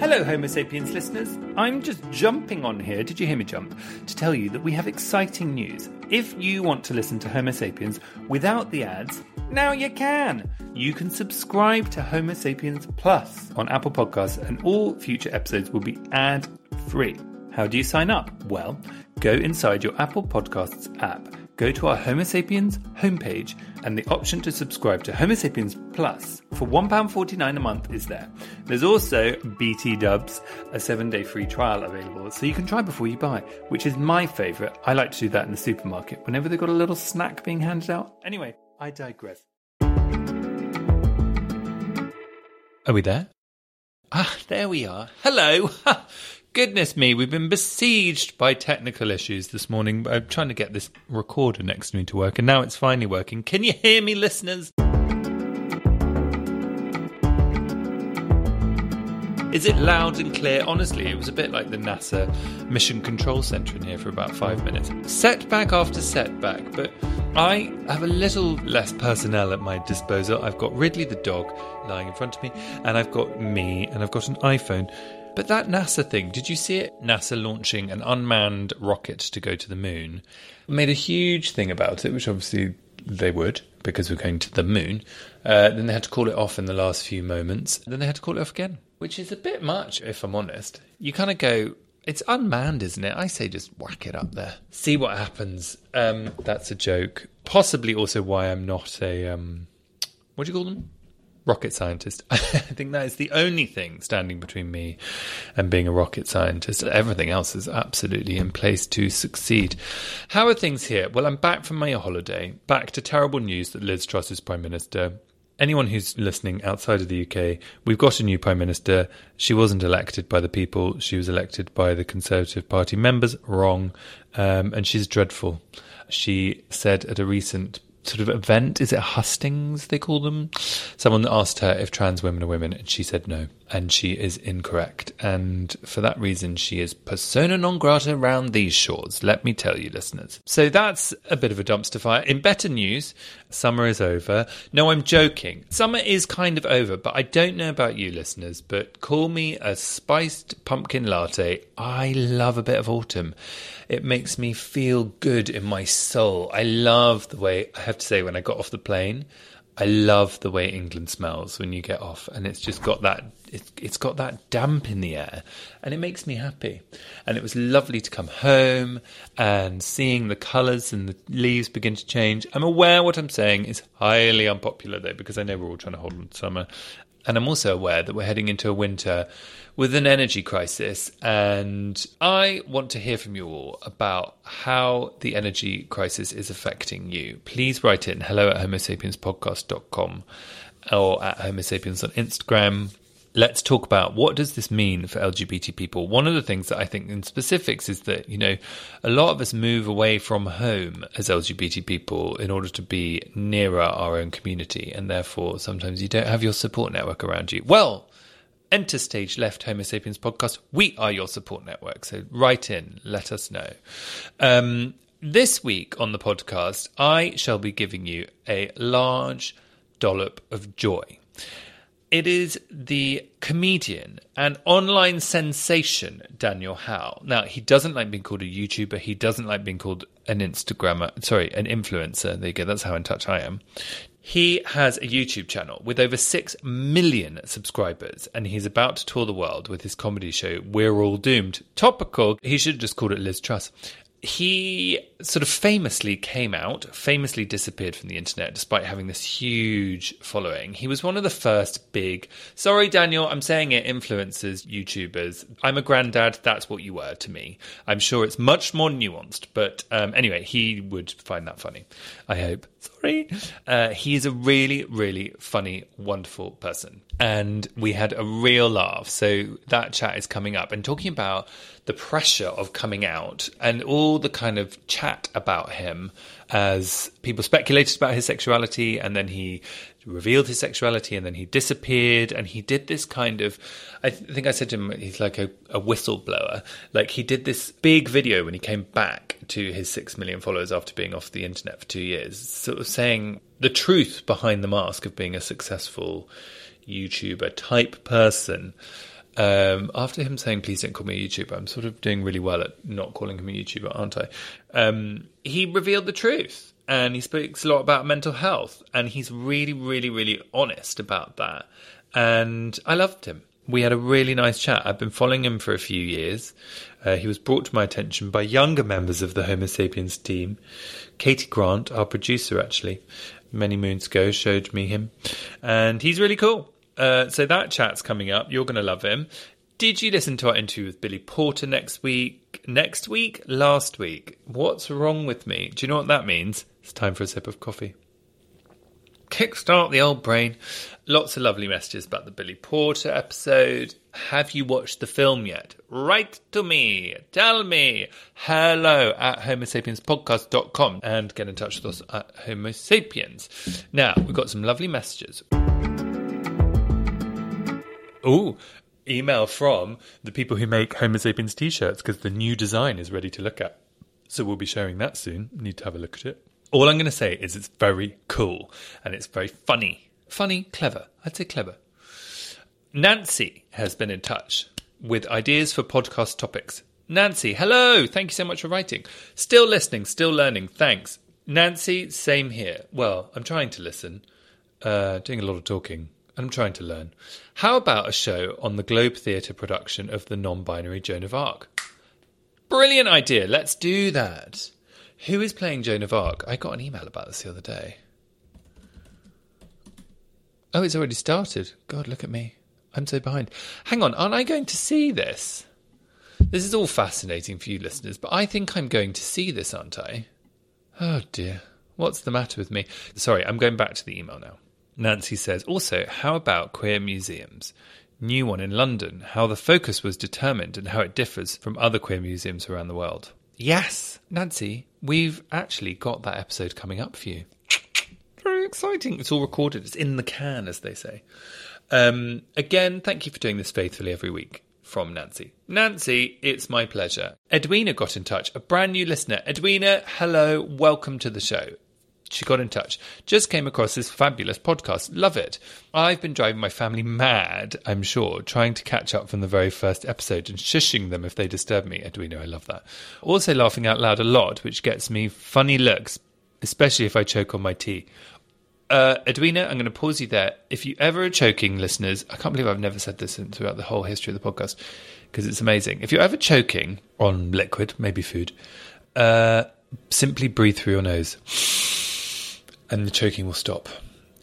Hello, Homo sapiens listeners. I'm just jumping on here, did you hear me jump? To tell you that we have exciting news. If you want to listen to Homo sapiens without the ads, now you can. You can subscribe to Homo sapiens Plus on Apple Podcasts, and all future episodes will be ad free. How do you sign up? Well, go inside your Apple Podcasts app, go to our Homo sapiens homepage, and the option to subscribe to Homo sapiens Plus for £1.49 a month is there. There's also BT Dubs, a seven day free trial available, so you can try before you buy, which is my favourite. I like to do that in the supermarket whenever they've got a little snack being handed out. Anyway, I digress. Are we there? Ah, there we are. Hello. Goodness me, we've been besieged by technical issues this morning. I'm trying to get this recorder next to me to work, and now it's finally working. Can you hear me, listeners? Is it loud and clear? Honestly, it was a bit like the NASA Mission Control Center in here for about five minutes. Setback after setback, but I have a little less personnel at my disposal. I've got Ridley the dog lying in front of me, and I've got me, and I've got an iPhone. But that NASA thing, did you see it? NASA launching an unmanned rocket to go to the moon. Made a huge thing about it, which obviously they would because we're going to the moon. Uh, then they had to call it off in the last few moments. Then they had to call it off again, which is a bit much, if I'm honest. You kind of go, it's unmanned, isn't it? I say just whack it up there. See what happens. Um, that's a joke. Possibly also why I'm not a, um, what do you call them? Rocket scientist. I think that is the only thing standing between me and being a rocket scientist. Everything else is absolutely in place to succeed. How are things here? Well, I'm back from my holiday, back to terrible news that Liz Truss is Prime Minister. Anyone who's listening outside of the UK, we've got a new Prime Minister. She wasn't elected by the people, she was elected by the Conservative Party members. Wrong. Um, and she's dreadful. She said at a recent sort of event. Is it hustings they call them? Someone asked her if trans women are women, and she said no, and she is incorrect. And for that reason, she is persona non grata around these shores. Let me tell you, listeners. So that's a bit of a dumpster fire. In better news, summer is over. No, I'm joking. Summer is kind of over, but I don't know about you, listeners. But call me a spiced pumpkin latte. I love a bit of autumn. It makes me feel good in my soul. I love the way, I have to say, when I got off the plane, I love the way England smells when you get off, and it's just got that it's, it's got that damp in the air, and it makes me happy. And it was lovely to come home and seeing the colours and the leaves begin to change. I'm aware what I'm saying is highly unpopular though, because I know we're all trying to hold on to summer, and I'm also aware that we're heading into a winter with an energy crisis. And I want to hear from you all about how the energy crisis is affecting you. Please write in hello at homosapienspodcast.com or at homosapiens on Instagram. Let's talk about what does this mean for LGBT people. One of the things that I think in specifics is that, you know, a lot of us move away from home as LGBT people in order to be nearer our own community and therefore sometimes you don't have your support network around you. Well, Enter Stage Left Homo Sapiens podcast. We are your support network. So write in, let us know. Um, this week on the podcast, I shall be giving you a large dollop of joy. It is the comedian and online sensation Daniel Howell. Now, he doesn't like being called a YouTuber. He doesn't like being called an Instagrammer. Sorry, an influencer. There you go. That's how in touch I am. He has a YouTube channel with over 6 million subscribers, and he's about to tour the world with his comedy show, We're All Doomed. Topical. He should have just called it Liz Truss he sort of famously came out, famously disappeared from the internet despite having this huge following. He was one of the first big, sorry, Daniel, I'm saying it, influencers, YouTubers. I'm a granddad, that's what you were to me. I'm sure it's much more nuanced, but um, anyway, he would find that funny, I hope. Sorry. Uh, a really, really funny, wonderful person. And we had a real laugh. So that chat is coming up and talking about the pressure of coming out and all the kind of chat about him as people speculated about his sexuality and then he revealed his sexuality and then he disappeared. And he did this kind of i th- think i said to him he's like a, a whistleblower. Like he did this big video when he came back to his six million followers after being off the internet for two years sort of saying the truth behind the mask of being a successful youtuber type person um, after him saying, please don't call me a YouTuber, I'm sort of doing really well at not calling him a YouTuber, aren't I? Um, he revealed the truth and he speaks a lot about mental health and he's really, really, really honest about that. And I loved him. We had a really nice chat. I've been following him for a few years. Uh, he was brought to my attention by younger members of the Homo sapiens team. Katie Grant, our producer, actually, many moons ago, showed me him. And he's really cool. Uh, so that chat's coming up. You're going to love him. Did you listen to our interview with Billy Porter next week? Next week? Last week? What's wrong with me? Do you know what that means? It's time for a sip of coffee. Kickstart the old brain. Lots of lovely messages about the Billy Porter episode. Have you watched the film yet? Write to me. Tell me. Hello at homosapienspodcast.com and get in touch with us at Homo Sapiens. Now, we've got some lovely messages. Oh, email from the people who make Homo sapiens t shirts because the new design is ready to look at. So we'll be sharing that soon. Need to have a look at it. All I'm going to say is it's very cool and it's very funny. Funny, clever. I'd say clever. Nancy has been in touch with ideas for podcast topics. Nancy, hello. Thank you so much for writing. Still listening, still learning. Thanks. Nancy, same here. Well, I'm trying to listen, uh, doing a lot of talking. I'm trying to learn. How about a show on the Globe Theatre production of the non binary Joan of Arc? Brilliant idea. Let's do that. Who is playing Joan of Arc? I got an email about this the other day. Oh, it's already started. God, look at me. I'm so behind. Hang on, aren't I going to see this? This is all fascinating for you listeners, but I think I'm going to see this, aren't I? Oh dear. What's the matter with me? Sorry, I'm going back to the email now. Nancy says, also, how about queer museums? New one in London, how the focus was determined and how it differs from other queer museums around the world. Yes, Nancy, we've actually got that episode coming up for you. Very exciting. It's all recorded, it's in the can, as they say. Um, again, thank you for doing this faithfully every week. From Nancy. Nancy, it's my pleasure. Edwina got in touch, a brand new listener. Edwina, hello, welcome to the show she got in touch. Just came across this fabulous podcast. Love it. I've been driving my family mad, I'm sure, trying to catch up from the very first episode and shushing them if they disturb me. Edwina, I love that. Also laughing out loud a lot, which gets me funny looks, especially if I choke on my tea. Uh, Edwina, I'm going to pause you there. If you ever are choking, listeners, I can't believe I've never said this throughout the whole history of the podcast because it's amazing. If you're ever choking on liquid, maybe food, uh, simply breathe through your nose and the choking will stop.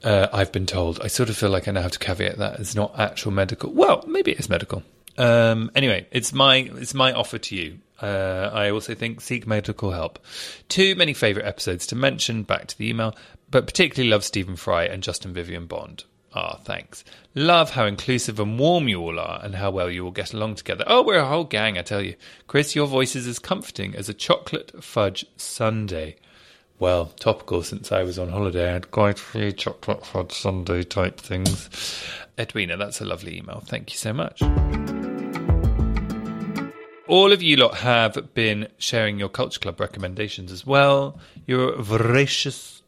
Uh, I've been told. I sort of feel like I now have to caveat that it's not actual medical. Well, maybe it is medical. Um, anyway, it's my it's my offer to you. Uh, I also think seek medical help. Too many favourite episodes to mention. Back to the email, but particularly love Stephen Fry and Justin Vivian Bond. Ah, thanks. Love how inclusive and warm you all are, and how well you all get along together. Oh, we're a whole gang, I tell you. Chris, your voice is as comforting as a chocolate fudge sundae well, topical since I was on holiday. I had quite a few chocolate fudge sundae type things. Edwina, that's a lovely email. Thank you so much. All of you lot have been sharing your Culture Club recommendations as well. You're a voracious.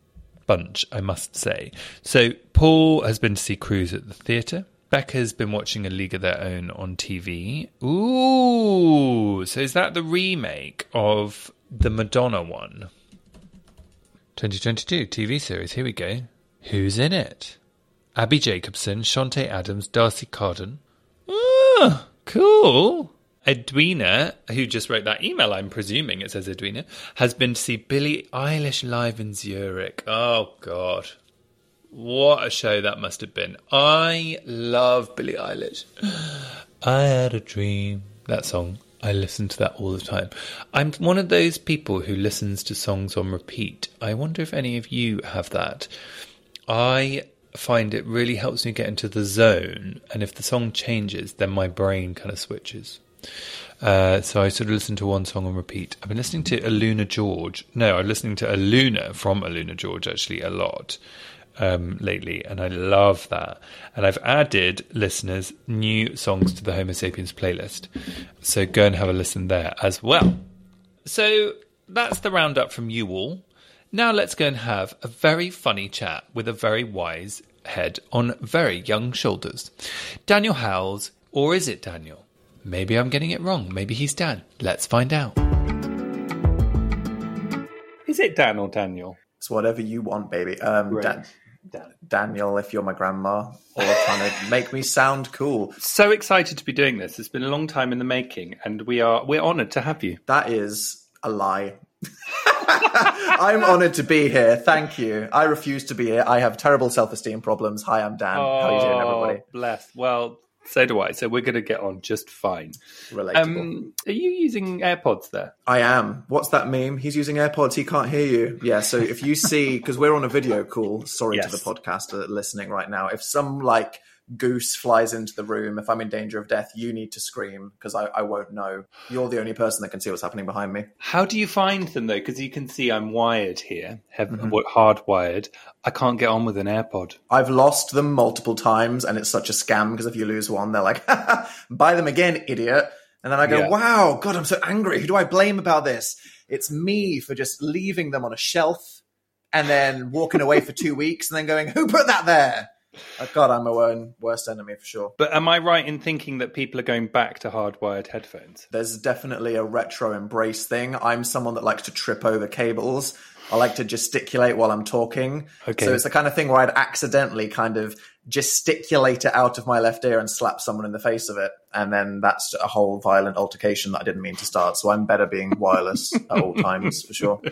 bunch, I must say. So Paul has been to see Cruise at the theatre. Becca's been watching A League of Their Own on TV. Ooh, so is that the remake of the Madonna one? 2022 TV series. Here we go. Who's in it? Abbi Jacobson, Chanté Adams, D'Arcy Carden. Ah, cool. Edwina, who just wrote that email, I'm presuming it says Edwina, has been to see Billie Eilish live in Zurich. Oh, God. What a show that must have been. I love Billie Eilish. I had a dream. That song. I listen to that all the time. I'm one of those people who listens to songs on repeat. I wonder if any of you have that. I find it really helps me get into the zone, and if the song changes, then my brain kind of switches. Uh, so I sort of listen to one song on repeat. I've been listening to Aluna George. No, I'm listening to Aluna from Aluna George actually a lot um, lately, and I love that. And I've added listeners new songs to the Homo Sapiens playlist, so go and have a listen there as well. So that's the roundup from you all. Now let's go and have a very funny chat with a very wise head on very young shoulders. Daniel Howells, or is it Daniel? Maybe I'm getting it wrong. Maybe he's Dan. Let's find out. Is it Dan or Daniel? It's whatever you want, baby. Um, Dan- Daniel, if you're my grandma, or trying to make me sound cool. So excited to be doing this. It's been a long time in the making, and we are we're honoured to have you. That is a lie. I'm honoured to be here. Thank you. I refuse to be here. I have terrible self-esteem problems. Hi, I'm Dan. How are you doing, oh, everybody? Oh, Bless. Well, so do I. So we're going to get on just fine. Relatable. Um, are you using AirPods there? I am. What's that meme? He's using AirPods. He can't hear you. Yeah. So if you see, because we're on a video call. Sorry Yes. to the podcaster listening right now. If some like goose flies into the room, if I'm in danger of death, you need to scream because I, I won't know. You're the only person that can see what's happening behind me. How do you find them though? Because you can see I'm wired here, have Mm-hmm. hardwired. I can't get on with an AirPod. I've lost them multiple times, and it's such a scam because if you lose one, they're like, "Buy them again, idiot." And then I go, Yeah. "Wow, God, I'm so angry. Who do I blame about this? It's me for just leaving them on a shelf and then walking away for two weeks, and then going, "Who put that there?" Oh, God, I'm my own worst enemy for sure. But am I right in thinking that people are going back to hardwired headphones? There's definitely a retro embrace thing. I'm someone that likes to trip over cables. I like to gesticulate while I'm talking. Okay. So it's the kind of thing where I'd accidentally kind of gesticulate it out of my left ear and slap someone in the face of it. And then that's a whole violent altercation that I didn't mean to start. So I'm better being wireless at all times for sure.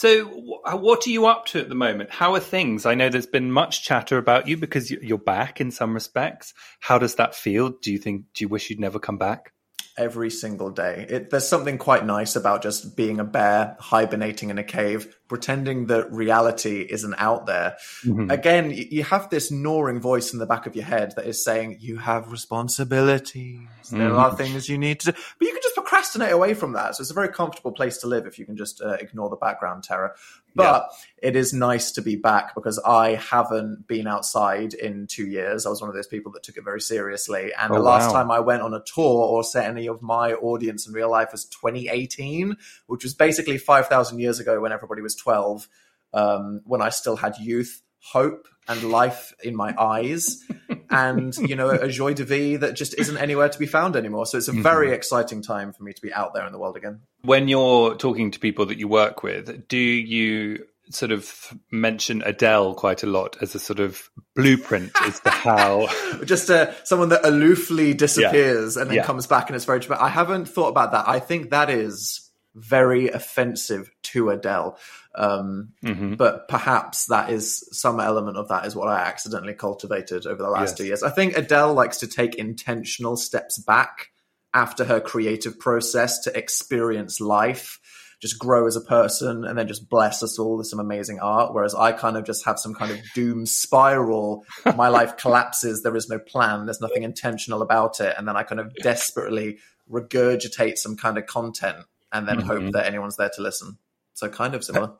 So, what are you up to at the moment? How are things? I know there's been much chatter about you because you- you're back in some respects. How does that feel? Do you think? Do you wish you'd never come back? every single day. It, there's something quite nice about just being a bear, hibernating in a cave, pretending that reality isn't out there. Mm-hmm. Again, you have this gnawing voice in the back of your head that is saying, You have responsibilities. There mm-hmm. are things you need to do. But you procrastinate away from that. So it's a very comfortable place to live if you can just uh, ignore the background terror. But it is nice to be back because I haven't been outside in two years. I was one of those people that took it very seriously. And Oh, the last wow. time I went on a tour or set any of my audience in real life was 2018, which was basically 5,000 years ago when everybody was 12, um, when I still had youth, hope, and life in my eyes, and, you know, a joie de vie that just isn't anywhere to be found anymore. So it's a very exciting time for me to be out there in the world again. When you're talking to people that you work with, do you sort of mention Adele quite a lot as a sort of blueprint as to how? just uh, someone that aloofly disappears and then Yeah. comes back and it's very dramatic. I haven't thought about that. I think that is very offensive to Adele. Um, Mm-hmm. But perhaps that is some element of that is what I accidentally cultivated over the last Yes. two years. I think Adele likes to take intentional steps back after her creative process to experience life. Just grow as a person and then just bless us all with some amazing art. Whereas I kind of just have some kind of doom spiral. My life collapses. There is no plan. There's nothing intentional about it. And then I kind of desperately regurgitate some kind of content and then hope that anyone's there to listen. So kind of similar.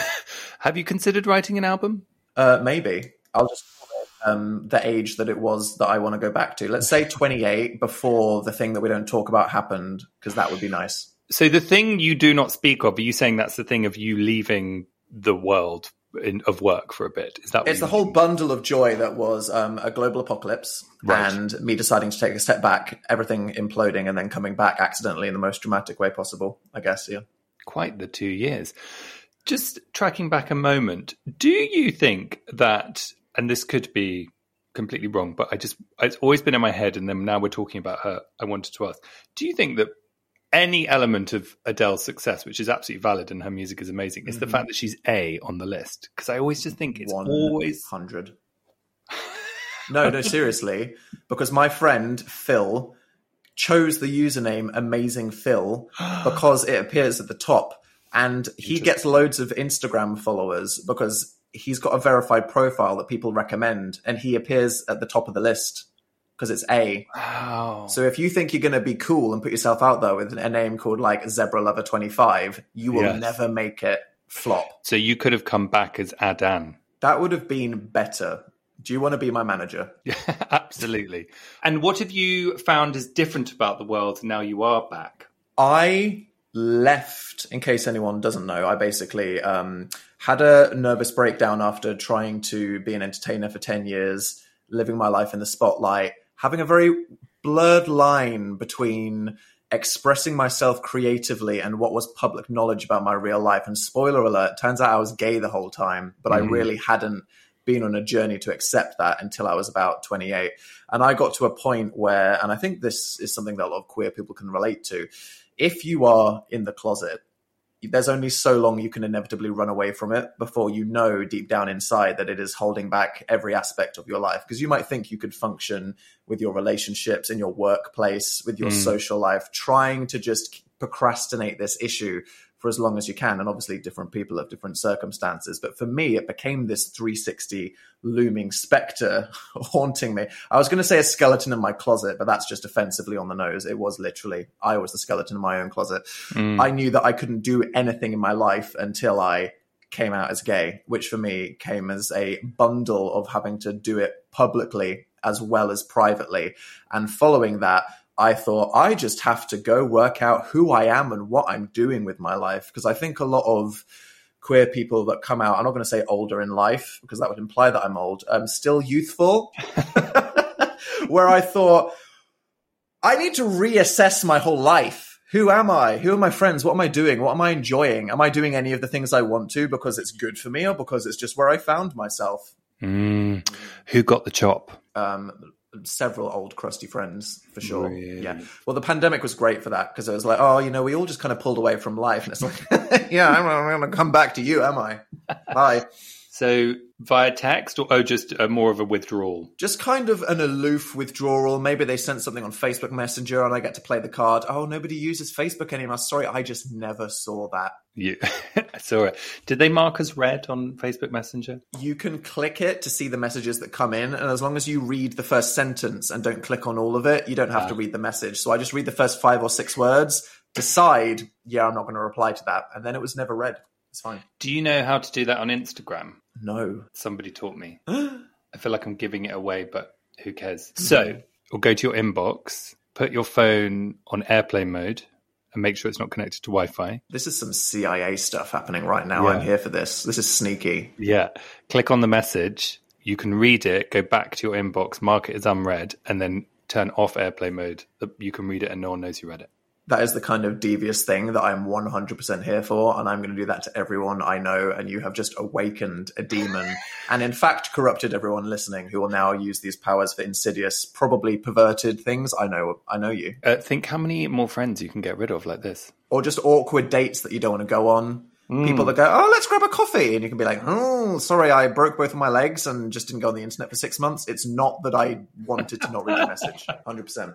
Have you considered writing an album? Uh, maybe I'll just call it um, the age that it was that I want to go back to. Let's say 28 before the thing that we don't talk about happened, because that would be nice. So the thing you do not speak of, are you saying that's the thing of you leaving the world in, of work for a bit. Is that It's the whole bundle of joy that was um, a global apocalypse Right. and me deciding to take a step back, everything imploding, and then coming back accidentally in the most dramatic way possible. I guess, yeah. quite the two years. Just tracking back a moment, do you think that, and this could be completely wrong, but I just, it's always been in my head, and then now we're talking about her, I wanted to ask, do you think that any element of Adele's success, which is absolutely valid and her music is amazing, is the mm-hmm. fact that she's A on the list? Because I always just think it's One always. hundred. no, no, seriously, because my friend Phil chose the username Amazing Phil because it appears at the top, and he gets loads of Instagram followers because he's got a verified profile that people recommend, and he appears at the top of the list because it's A. Wow. So if you think you're going to be cool and put yourself out there with a name called like Zebra Lover 25, you will Yes. never make it flop. So you could have come back as Adan. That would have been better. Do you want to be my manager? Yeah, absolutely. And what have you found is different about the world now you are back? I left, in case anyone doesn't know, I basically um, had a nervous breakdown after trying to be an entertainer for 10 years, living my life in the spotlight, having a very blurred line between expressing myself creatively and what was public knowledge about my real life. And spoiler alert, turns out I was gay the whole time, but I mm-hmm. really hadn't been on a journey to accept that until I was about 28. And I got to a point where, and I think this is something that a lot of queer people can relate to. If you are in the closet, there's only so long you can inevitably run away from it before you know deep down inside that it is holding back every aspect of your life. Because you might think you could function with your relationships, in your workplace, with your mm. social life, trying to just procrastinate this issue for as long as you can. And obviously, different people have different circumstances. But for me, it became this 360 looming specter haunting me. I was going to say a skeleton in my closet, but that's just offensively on the nose. It was literally, I was the skeleton in my own closet. Mm. I knew that I couldn't do anything in my life until I came out as gay, which for me came as a bundle of having to do it publicly as well as privately. And following that, I thought I just have to go work out who I am and what I'm doing with my life. Because I think a lot of queer people that come out, I'm not going to say older in life because that would imply that I'm old, I'm still youthful, where I thought, I need to reassess my whole life. Who am I? Who are my friends? What am I doing? What am I enjoying? Am I doing any of the things I want to because it's good for me or because it's just where I found myself? Mm. Who got the chop? Um, several old crusty friends for sure. Really? Yeah. Well, the pandemic was great for that because it was like, oh, you know, we all just kind of pulled away from life, and it's like, yeah, I'm, I'm going to come back to you, am I? Bye. So via text or oh, just uh, more of a withdrawal? Just kind of an aloof withdrawal. Maybe they sent something on Facebook Messenger, and I get to play the card. Oh, nobody uses Facebook anymore. Sorry, I just never saw that. You, I saw it. Did they mark as read on Facebook Messenger? You can click it to see the messages that come in, and as long as you read the first sentence and don't click on all of it, you don't have to read the message. So I just read the first five or six words, decide, yeah, I'm not going to reply to that, and then it was never read. It's fine. Do you know how to do that on Instagram? No. Somebody taught me. I feel like I'm giving it away, but who cares? Mm-hmm. So, we'll go to your inbox, put your phone on airplane mode, and make sure it's not connected to Wi Fi. This is some CIA stuff happening right now. Yeah. I'm here for this. This is sneaky. Yeah. Click on the message. You can read it, go back to your inbox, mark it as unread, and then turn off airplane mode. You can read it and no one knows you read it. That is the kind of devious thing that I'm 100% here for, and I'm going to do that to everyone I know. And you have just awakened a demon, and in fact, corrupted everyone listening, who will now use these powers for insidious, probably perverted things. I know, I know you, Uh, think how many more friends you can get rid of like this. or just awkward dates that you don't want to go on. People that go, oh, let's grab a coffee, and you can be like, oh, sorry, I broke both of my legs and just didn't go on the internet for six months. It's not that I wanted to not read your message, 100%.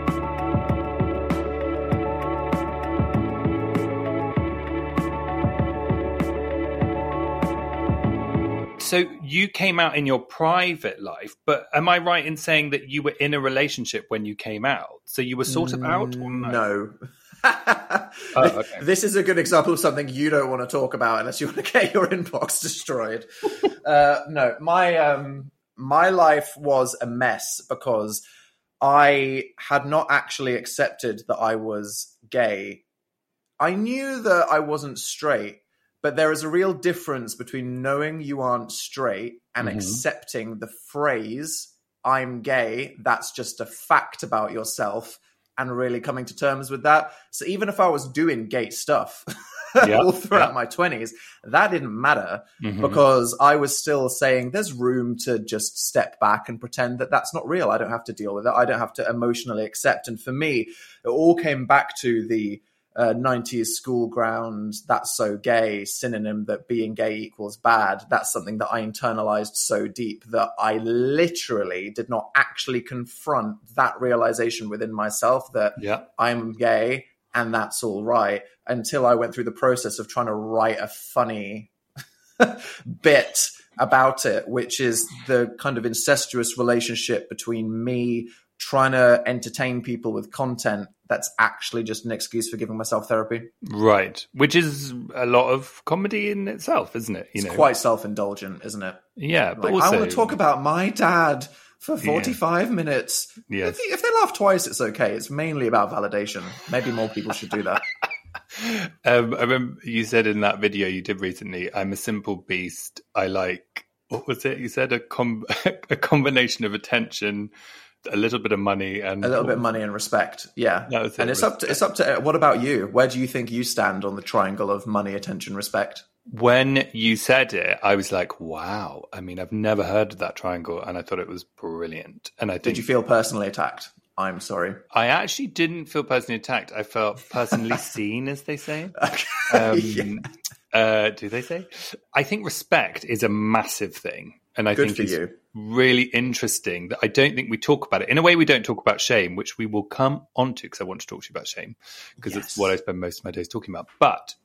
So you came out in your private life, but am I right in saying that you were in a relationship when you came out? So you were sort of out or no? No. Oh, okay. This is a good example of something you don't want to talk about unless you want to get your inbox destroyed. uh, no, my um, my life was a mess because I had not actually accepted that I was gay. I knew that I wasn't straight, but there is a real difference between knowing you aren't straight and Mhm. accepting the phrase "I'm gay." That's just a fact about yourself, and really coming to terms with that. So even if I was doing gay stuff Yeah, all throughout yeah. my twenties, that didn't matter Mhm. because I was still saying there's room to just step back and pretend that that's not real. I don't have to deal with it. I don't have to emotionally accept. And for me, it all came back to the uh, 90s school ground, that's so gay synonym that being gay equals bad. That's something that I internalized so deep that I literally did not actually confront that realization within myself that Yeah. I'm gay and that's all right until I went through the process of trying to write a funny bit about it, which is the kind of incestuous relationship between me trying to entertain people with content that's actually just an excuse for giving myself therapy. Right. Which is a lot of comedy in itself, isn't it? You It's know. quite self indulgent, isn't it? Yeah, but also I want to talk about my dad for 45 minutes. Yes. If, they- if they laugh twice, it's okay. It's mainly about validation. Maybe more people should do that. Um, I remember you said in that video you did recently, "I'm a simple beast. I like what was it? You said a com- a combination of attention, a little bit of money, and a little bit of money and respect. Yeah, and it's up to it's up to. What about you? Where do you think you stand on the triangle of money, attention, respect? When you said it, I was like, "Wow!" I mean, I've never heard of that triangle, and I thought it was brilliant. And I think Did you feel personally attacked? I'm sorry. I actually didn't feel personally attacked. I felt personally seen, as they say. Okay. Um, Yeah. uh, do they say? I think respect is a massive thing, and I Good think it's you. really interesting that I don't think we talk about it in a way we don't talk about shame, which we will come onto because I want to talk to you about shame because it's what I spend most of my days talking about. But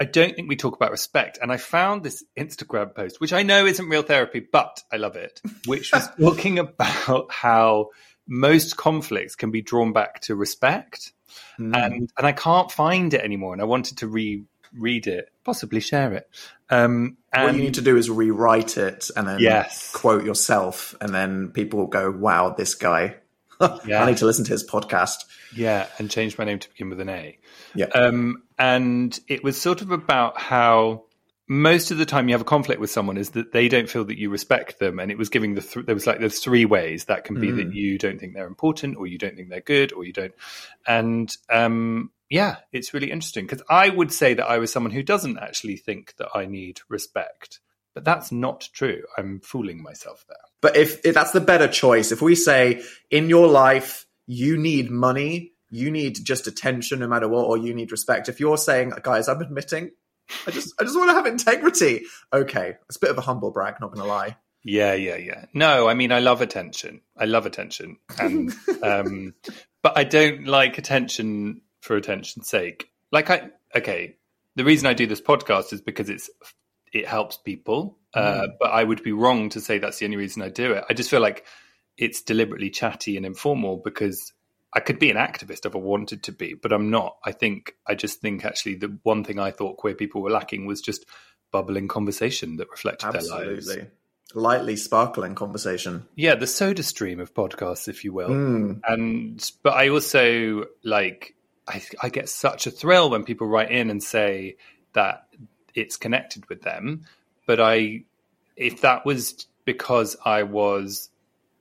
I don't think we talk about respect. And I found this Instagram post, which I know isn't real therapy, but I love it, which was talking about how most conflicts can be drawn back to respect. Hmm. And and I can't find it anymore. And I wanted to re read it, possibly share it. Um, and what you need to do is rewrite it and then Yes. quote yourself, and then people will go, "Wow, this guy." Yeah. I need to listen to his podcast. Yeah, and changed my name to begin with an A. Yeah. Um, and it was sort of about how most of the time you have a conflict with someone is that they don't feel that you respect them, and it was giving the th- there was like there's three ways that can be that you don't think they're important, or you don't think they're good, or you don't. And um, yeah, it's really interesting because I would say that I was someone who doesn't actually think that I need respect, but that's not true. I'm fooling myself there. But if, if that's the better choice, if we say in your life you need money, you need just attention no matter what, or you need respect. If you're saying, guys, I'm admitting, I just I just want to have integrity. Okay, it's a bit of a humble brag, not gonna lie. Yeah, yeah, yeah. No, I mean I love attention. I love attention, and um, but I don't like attention for attention's sake. Like I, okay, the reason I do this podcast is because it's it helps people. Uh, but I would be wrong to say that's the only reason I do it. I just feel like it's deliberately chatty and informal because I could be an activist if I wanted to be, but I'm not. I think I just think actually the one thing I thought queer people were lacking was just bubbling conversation that reflected their lives. Absolutely. Lightly sparkling conversation. yeah the soda stream of podcasts if you will Mm. and but i also like I, I get such a thrill when people write in and say that it's connected with them but i if that was because i was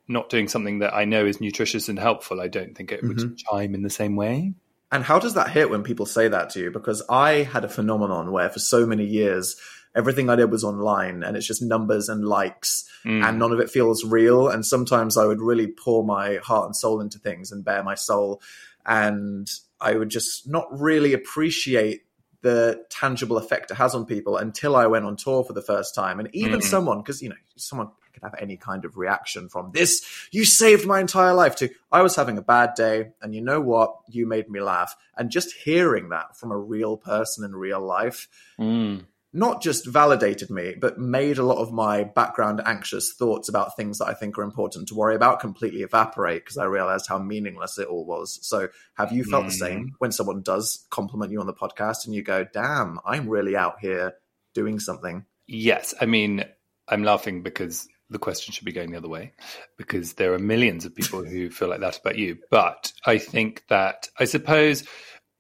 not doing something that I know is nutritious and helpful, I don't think it would Mm-hmm. chime in the same way. And how does that hit when people say that to you? Because I had a phenomenon where for so many years, everything I did was online and it's just numbers and likes and none of it feels real. And sometimes I would really pour my heart and soul into things and bare my soul. And I would just not really appreciate the tangible effect it has on people until I went on tour for the first time. And even mm. someone, because, you know, someone could have any kind of reaction from this, you saved my entire life to, I was having a bad day. And you know what? You made me laugh. And just hearing that from a real person in real life, mm. Not just validated me, but made a lot of my background anxious thoughts about things that I think are important to worry about completely evaporate because I realized how meaningless it all was. So, have you felt the same mm. when someone does compliment you on the podcast and you go, damn, I'm really out here doing something? Yes, I mean, I'm laughing because the question should be going the other way because there are millions of people who feel like that about you. But I think that, I suppose,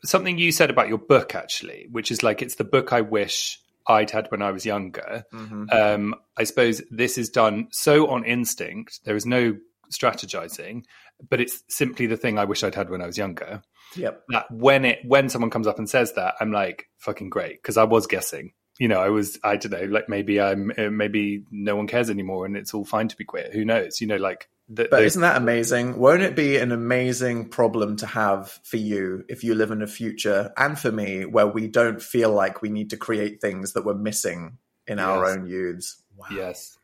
something you said about your book, actually, which is like it's the book I wish I'd had when I was younger. Um, I suppose this is done so on instinct. There is no strategizing, but it's simply the thing I wish I'd had when I was younger. Yep. That when it when someone comes up and says that, I'm like fucking great because I was guessing. You know, I was I don't know, like maybe I'm uh, maybe no one cares anymore and it's all fine to be queer. Who knows? You know, like But isn't that amazing? Won't it be an amazing problem to have for you if you live in a future and for me where we don't feel like we need to create things that we're missing in our own youths? Wow. Yes.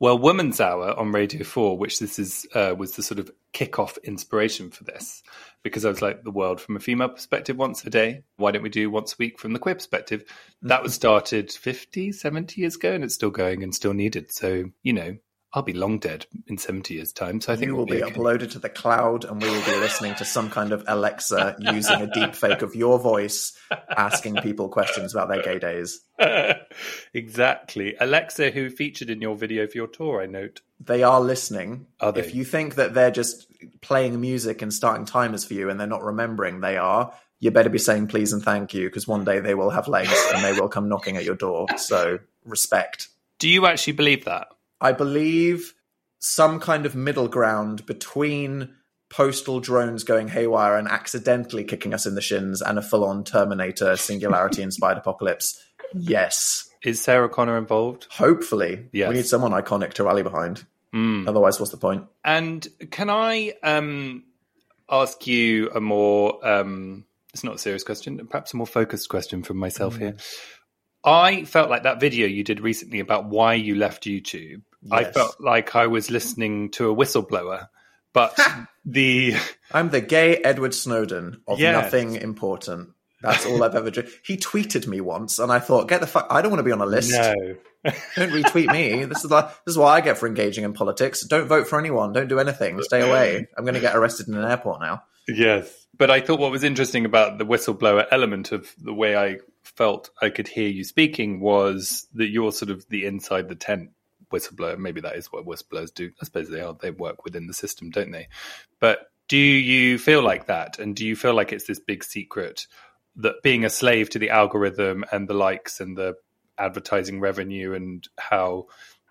Well, Woman's Hour on Radio 4, which this is, uh, was the sort of kick-off inspiration for this, because I was like, the world from a female perspective once a day. Why don't we do once a week from the queer perspective? That was started 50, 70 years ago, and it's still going and still needed. So, you know, I'll be long dead in 70 years' time. So I think You we'll will be okay. uploaded to the cloud, and we will be listening to some kind of Alexa using a deep fake of your voice, asking people questions about their gay days. exactly. Alexa, who featured in your video for your tour, I note. They are listening. Are they? If you think that they're just playing music and starting timers for you and they're not remembering they are, you better be saying please and thank you because one day they will have legs and they will come knocking at your door. So respect. Do you actually believe that? I believe some kind of middle ground between postal drones going haywire and accidentally kicking us in the shins and a full on Terminator singularity inspired apocalypse. Yes. Is Sarah Connor involved? Hopefully. Yes. We need someone iconic to rally behind. Otherwise, what's the point? And can I um, ask you a more, um, it's not a serious question, perhaps a more focused question from myself here. I felt like that video you did recently about why you left YouTube. I felt like I was listening to a whistleblower, but the I'm the gay Edward Snowden of Yes. nothing important. That's all I've ever done. He tweeted me once, and I thought, get the fuck. I don't want to be on a list. no, Don't retweet me. This is like, this is what I get for engaging in politics. Don't vote for anyone. Don't do anything. Stay away. I'm going to get arrested in an airport now. Yes. But I thought what was interesting about the whistleblower element of the way I felt I could hear you speaking was that you're sort of the inside the tent whistleblower. Maybe that is what whistleblowers do. I suppose they are. They work within the system, don't they? But do you feel like that? And do you feel like it's this big secret that being a slave to the algorithm and the likes and the advertising revenue and how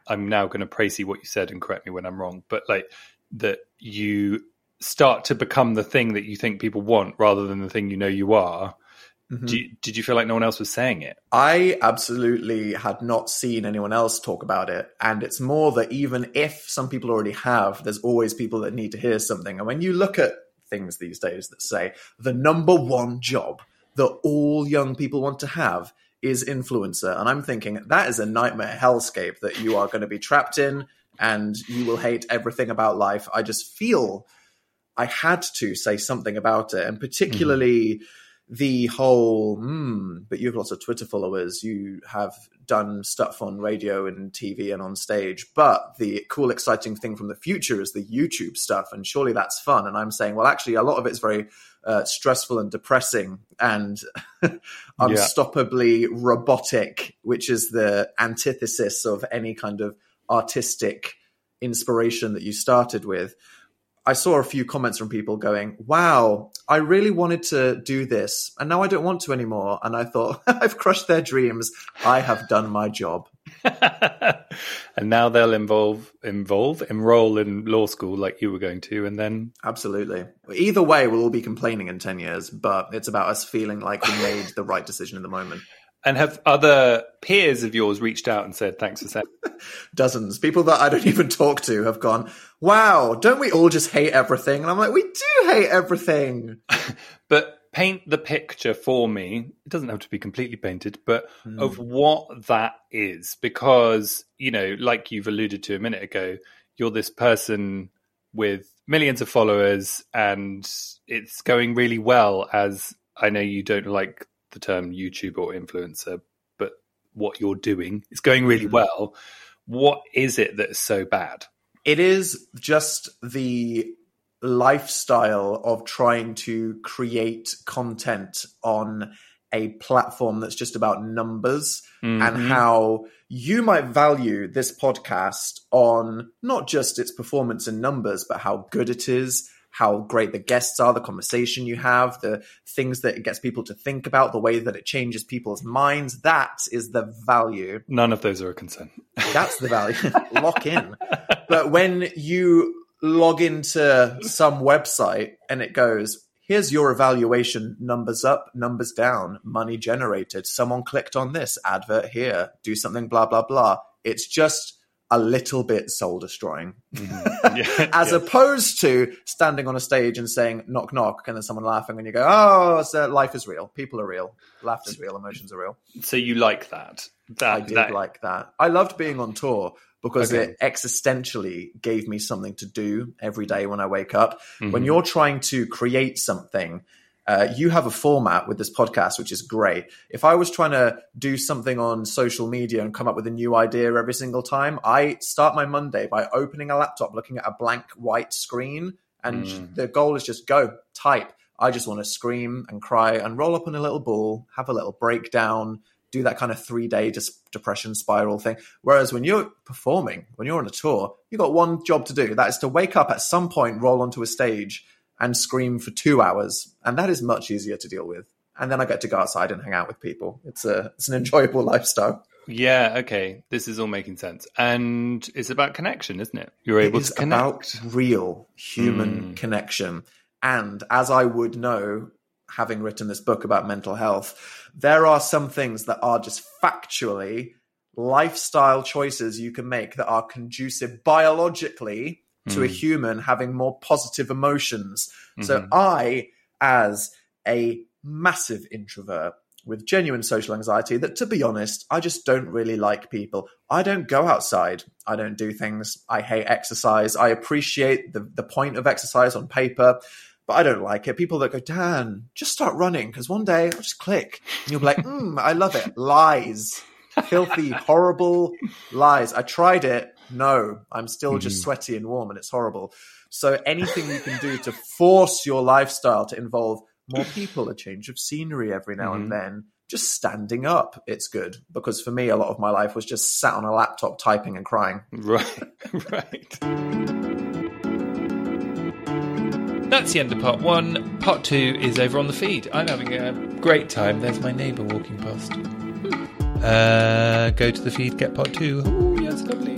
I'm now going to praise what you said and correct me when I'm wrong, but like that you start to become the thing that you think people want rather than the thing you know you are. Mm-hmm. Do you, did you feel like no one else was saying it? I absolutely had not seen anyone else talk about it. And it's more that even if some people already have, there's always people that need to hear something. And when you look at things these days that say the number one job that all young people want to have is influencer. And I'm thinking that is a nightmare hellscape that you are going to be trapped in and you will hate everything about life. I just feel I had to say something about it. And mm-hmm. particularly the whole, hmm, but you have lots of Twitter followers, you have done stuff on radio and TV and on stage. But the cool, exciting thing from the future is the YouTube stuff. And surely that's fun. And I'm saying, well, actually, a lot of it's very uh, stressful and depressing and unstoppably robotic, which is the antithesis of any kind of artistic inspiration that you started with. I saw a few comments from people going, Wow, I really wanted to do this, and now I don't want to anymore. And I thought, I've crushed their dreams. I have done my job. and now they'll involve involve enroll in law school like you were going to, and then Absolutely. Either way, we'll all be complaining in 10 years, but it's about us feeling like we made the right decision in the moment. And have other peers of yours reached out and said thanks for saying. Dozens. People that I don't even talk to have gone, wow, don't we all just hate everything? And I'm like, we do hate everything. But paint the picture for me. It doesn't have to be completely painted, but hmm. of what that is, because you know, like you've alluded to a minute ago, you're this person with millions of followers, and it's going really well. As I know, you don't like the term YouTube or influencer, but what you're doing is going really mm-hmm. well. What is it that's so bad? It is just the lifestyle of trying to create content on a platform that's just about numbers and mm-hmm. how you might value this podcast on not just its performance and numbers, but how good it is, how great the guests are, the conversation you have, the things that it gets people to think about, the way that it changes people's minds. That is the value. None of those are a concern. That's the value. Lock in. But when you log into some website and it goes, here's your evaluation numbers up, numbers down, money generated. Someone clicked on this advert here, do something, blah, blah, blah. It's just a little bit soul destroying. Yeah, As yeah. opposed to standing on a stage and saying knock knock and then someone laughing and you go, Oh, so life is real. People are real. Laughter is real. Emotions are real. so you like that? That I did that- like that. I loved being on tour because Okay. it existentially gave me something to do every day when I wake up. Mm-hmm. When you're trying to create something, uh, you have a format with this podcast, which is great. If I was trying to do something on social media and come up with a new idea every single time, I start my Monday by opening a laptop, looking at a blank white screen, and Mm. the goal is just go, type. I just want to scream and cry and roll up in a little ball, have a little breakdown, do that kind of three day depression spiral thing. Whereas when you're performing, when you're on a tour, you've got one job to do. That is to wake up at some point, roll onto a stage, and scream for two hours. And that is much easier to deal with. And then I get to go outside and hang out with people. It's a it's an enjoyable lifestyle. Yeah, okay. This is all making sense. And it's about connection, isn't it? You're able to connect. about real human Mm. connection. And as I would know, having written this book about mental health, there are some things that are just factually lifestyle choices you can make that are conducive biologically to a Mm. human having more positive emotions. So Mhm. I, as a massive introvert with genuine social anxiety, that to be honest, I just don't really like people. I don't go outside. I don't do things. I hate exercise. I appreciate the, the point of exercise on paper, but I don't like it. People that go, Dan, just start running because one day I'll just click. And you'll be like, mm, I love it. Lies. Filthy, horrible lies. I tried it. No, I'm still just hmm. sweaty and warm and it's horrible. So anything you can do to force your lifestyle to involve more people, a change of scenery every now and hmm. then, just standing up, it's good. Because for me, a lot of my life was just sat on a laptop typing and crying. Right, right. That's the end of part one. Part two is over on the feed. I'm having a great time. There's my neighbour walking past. Hmm. Uh, go to the feed, get part two. Oh, yes, lovely.